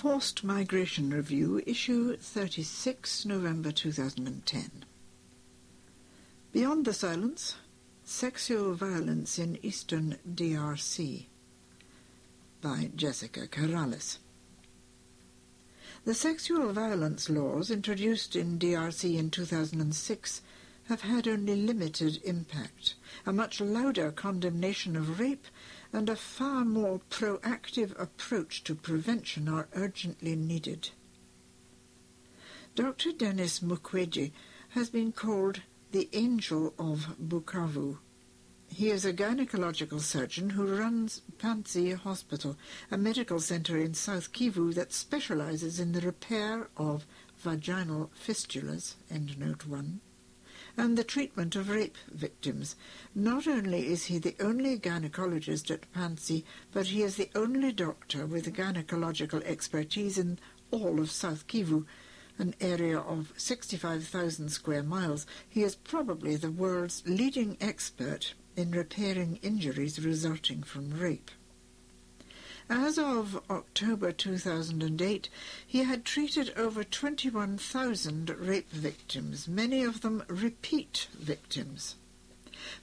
Forced Migration Review, issue 36, November 2010. Beyond the Silence, Sexual Violence in Eastern DRC by Jessica Keralis. The sexual violence laws introduced in DRC in 2006 have had only limited impact. A much louder condemnation of rape and a far more proactive approach to prevention are urgently needed. Dr. Denis Mukwege has been called the Angel of Bukavu. He is a gynecological surgeon who runs Panzi Hospital, a medical center in South Kivu that specializes in the repair of vaginal fistulas, endnote 1, and the treatment of rape victims. Not only is he the only gynecologist at Panzi, but he is the only doctor with gynecological expertise in all of South Kivu, an area of 65,000 square miles. He is probably the world's leading expert in repairing injuries resulting from rape. As of October 2008, he had treated over 21,000 rape victims, many of them repeat victims.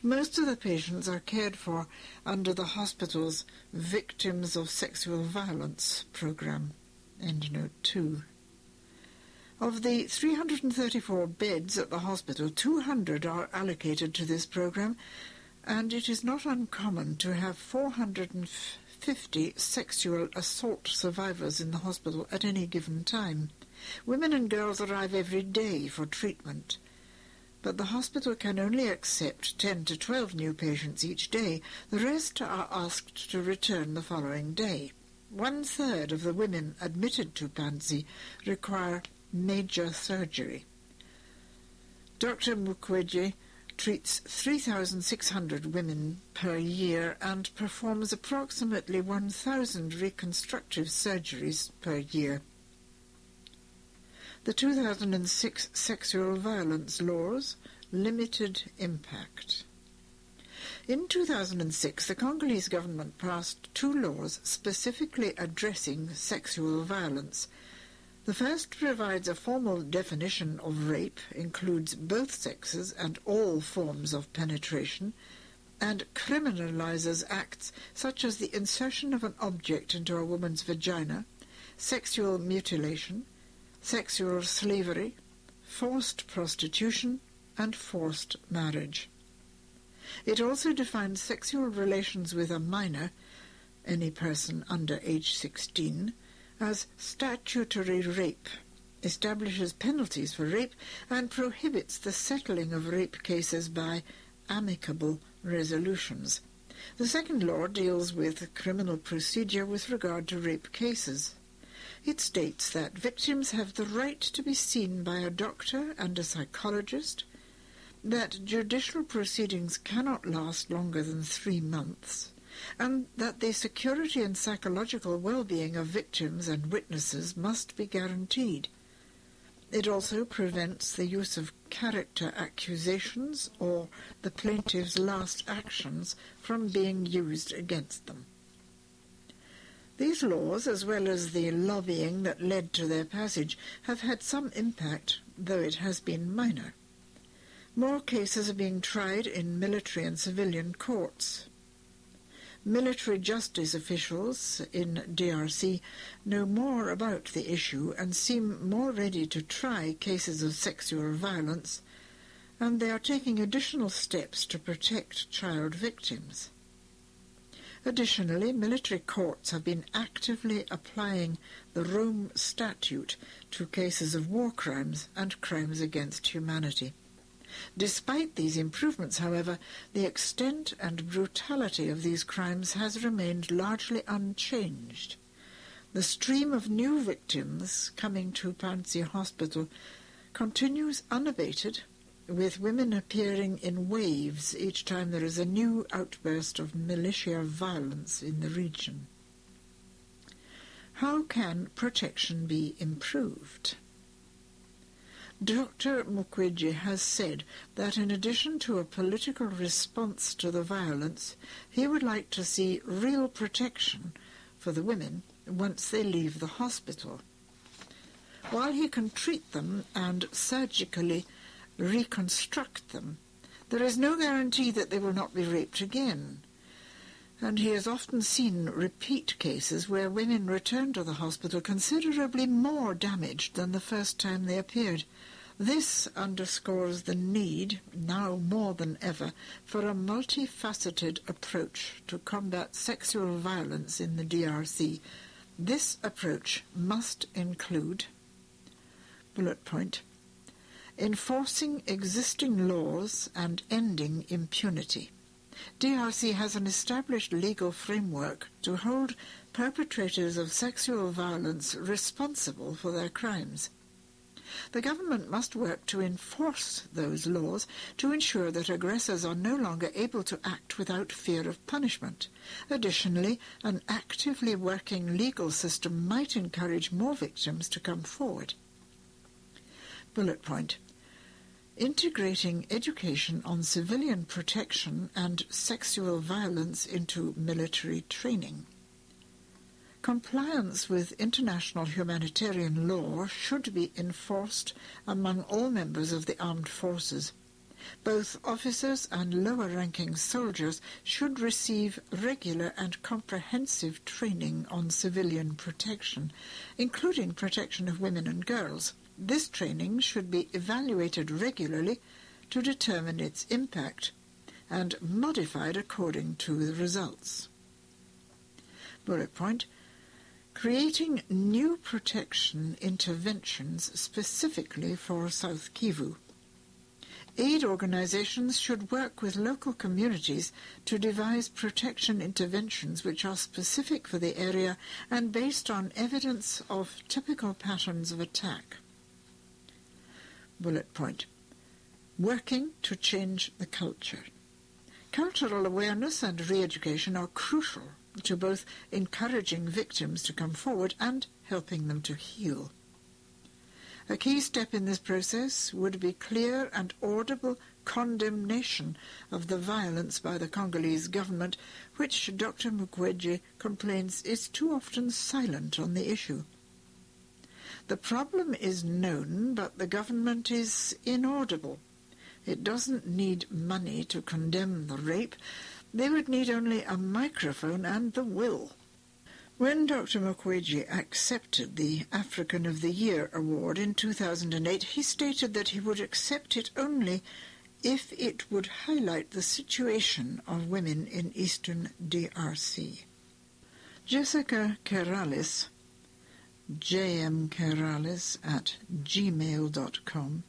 Most of the patients are cared for under the hospital's Victims of Sexual Violence program. Endnote 2. Of the 334 beds at the hospital, 200 are allocated to this program, and it is not uncommon to have 450 50 sexual assault survivors in the hospital at any given time. Women and girls arrive every day for treatment. But the hospital can only accept 10 to 12 new patients each day. The rest are asked to return the following day. One third of the women admitted to Panzi require major surgery. Dr. Mukwege treats 3,600 women per year and performs approximately 1,000 reconstructive surgeries per year. The 2006 sexual violence laws limited impact. In 2006, the Congolese government passed two laws specifically addressing sexual violence – the first provides a formal definition of rape, includes both sexes and all forms of penetration, and criminalizes acts such as the insertion of an object into a woman's vagina, sexual mutilation, sexual slavery, forced prostitution, and forced marriage. It also defines sexual relations with a minor, any person under age 16, as statutory rape, establishes penalties for rape, and prohibits the settling of rape cases by amicable resolutions. The second law deals with criminal procedure with regard to rape cases. It states that victims have the right to be seen by a doctor and a psychologist, that judicial proceedings cannot last longer than three months, and that the security and psychological well-being of victims and witnesses must be guaranteed. It also prevents the use of character accusations or the plaintiff's last actions from being used against them. These laws, as well as the lobbying that led to their passage, have had some impact, though it has been minor. More cases are being tried in military and civilian courts. Military justice officials in DRC know more about the issue and seem more ready to try cases of sexual violence, and they are taking additional steps to protect child victims. Additionally, military courts have been actively applying the Rome Statute to cases of war crimes and crimes against humanity. Despite these improvements, however, the extent and brutality of these crimes has remained largely unchanged. The stream of new victims coming to Panzi Hospital continues unabated, with women appearing in waves each time there is a new outburst of militia violence in the region. How can protection be improved? Dr. Mukwege has said that in addition to a political response to the violence, he would like to see real protection for the women once they leave the hospital. While he can treat them and surgically reconstruct them, there is no guarantee that they will not be raped again. And he has often seen repeat cases where women return to the hospital considerably more damaged than the first time they appeared. This underscores the need, now more than ever, for a multifaceted approach to combat sexual violence in the DRC. This approach must include bullet point enforcing existing laws and ending impunity. DRC has an established legal framework to hold perpetrators of sexual violence responsible for their crimes. The government must work to enforce those laws to ensure that aggressors are no longer able to act without fear of punishment. Additionally, an actively working legal system might encourage more victims to come forward. Bullet point. Integrating education on civilian protection and sexual violence into military training. Compliance with international humanitarian law should be enforced among all members of the armed forces. Both officers and lower-ranking soldiers should receive regular and comprehensive training on civilian protection, including protection of women and girls. This training should be evaluated regularly to determine its impact and modified according to the results. Bullet point creating new protection interventions specifically for South Kivu. Aid organizations should work with local communities to devise protection interventions which are specific for the area and based on evidence of typical patterns of attack. Bullet point. Working to change the culture. Cultural awareness and re-education are crucial to both encouraging victims to come forward and helping them to heal. A key step in this process would be clear and audible condemnation of the violence by the Congolese government, which Dr. Mukwege complains is too often silent on the issue. The problem is known, but the government is inaudible. It doesn't need money to condemn the rape, they would need only a microphone and the will. When Dr. Mukwege accepted the African of the Year award in 2008, he stated that he would accept it only if it would highlight the situation of women in eastern DRC. Jessica Keralis, jmkeralis at gmail.com,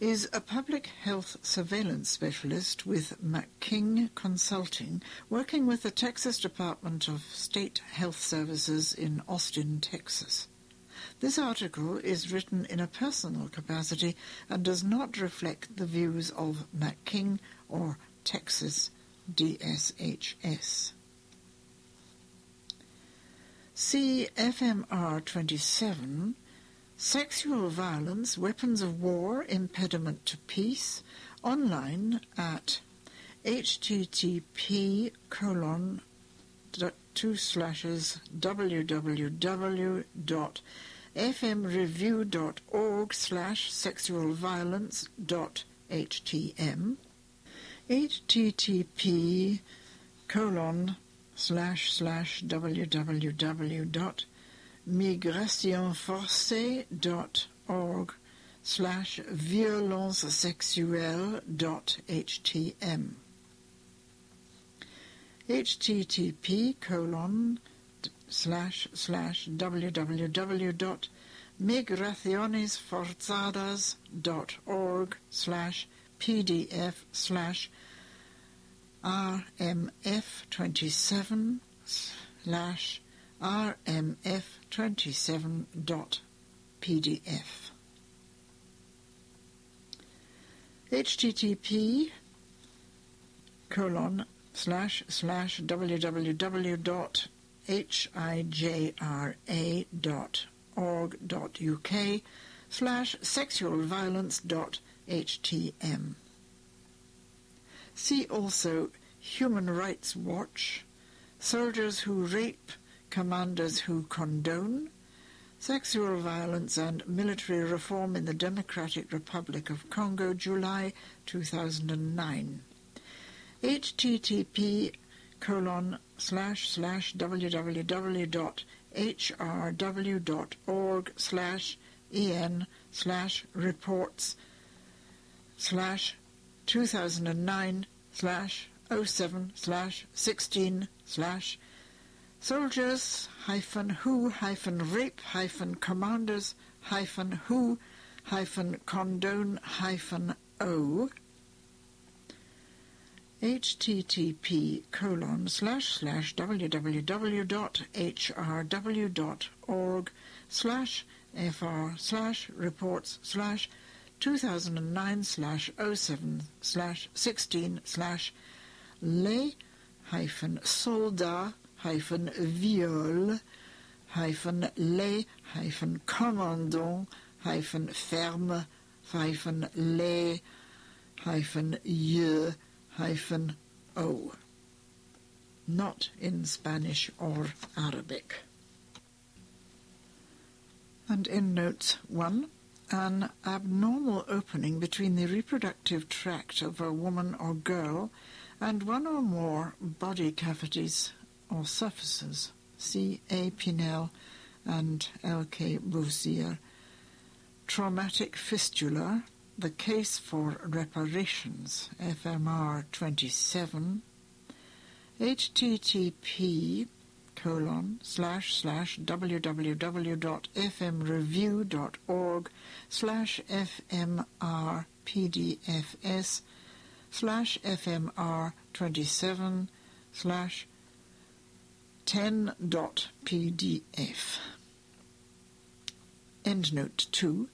is a public health surveillance specialist with McKing Consulting, working with the Texas Department of State Health Services in Austin, Texas. This article is written in a personal capacity and does not reflect the views of McKing or Texas DSHS. See FMR 27 Sexual Violence, Weapons of War, Impediment to Peace, online at http colon two slashes www.fmreview.org slash sexual violence dot http colon slash slash www migrationforcée.org slash violence http colon slash slash www.migracionesforzadas.org slash pdf slash rmf27 slash rmf27.pdf. http colon slash slash www.hijra.org.uk slash sexualviolence.htm. See also Human Rights Watch, Soldiers Who Rape commanders who condone sexual violence and military reform in the Democratic Republic of Congo, July 2009. http colon slash slash www.hrw.org slash en slash reports slash 2009 slash 07 slash 16 slash soldiers hyphen who hyphen rape hyphen commanders hyphen who hyphen condone hyphen o http colon slash slash www.hrw.org slash fr slash reports slash 2009 slash 07 slash 16 slash les hyphen soldats hyphen viol hyphen les hyphen commandant hyphen ferme hyphen les hyphen ye hyphen o. Not in Spanish or Arabic. And in notes 1, an abnormal opening between the reproductive tract of a woman or girl and one or more body cavities or surfaces. C. A. Pinel and L. K. Boussier. Traumatic fistula, the case for reparations, FMR 27, http colon slash slash www.fmreview.org slash fmrpdfs slash fmr27 slash 10.pdf. Endnote 2.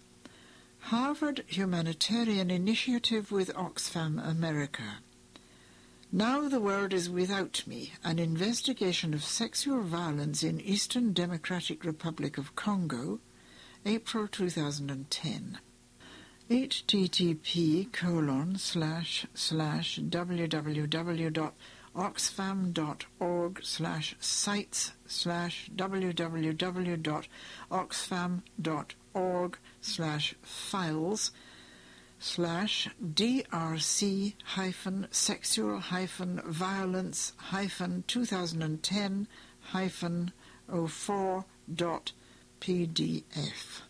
Harvard Humanitarian Initiative with Oxfam America. Now the World is Without Me, an investigation of sexual violence in Eastern Democratic Republic of Congo, April 2010. http colon slash slash www.oxfam.org slash sites slash www.oxfam.org slash files slash drc hyphen sexual hyphen violence hyphen 2010 hyphen 04 dot pdf.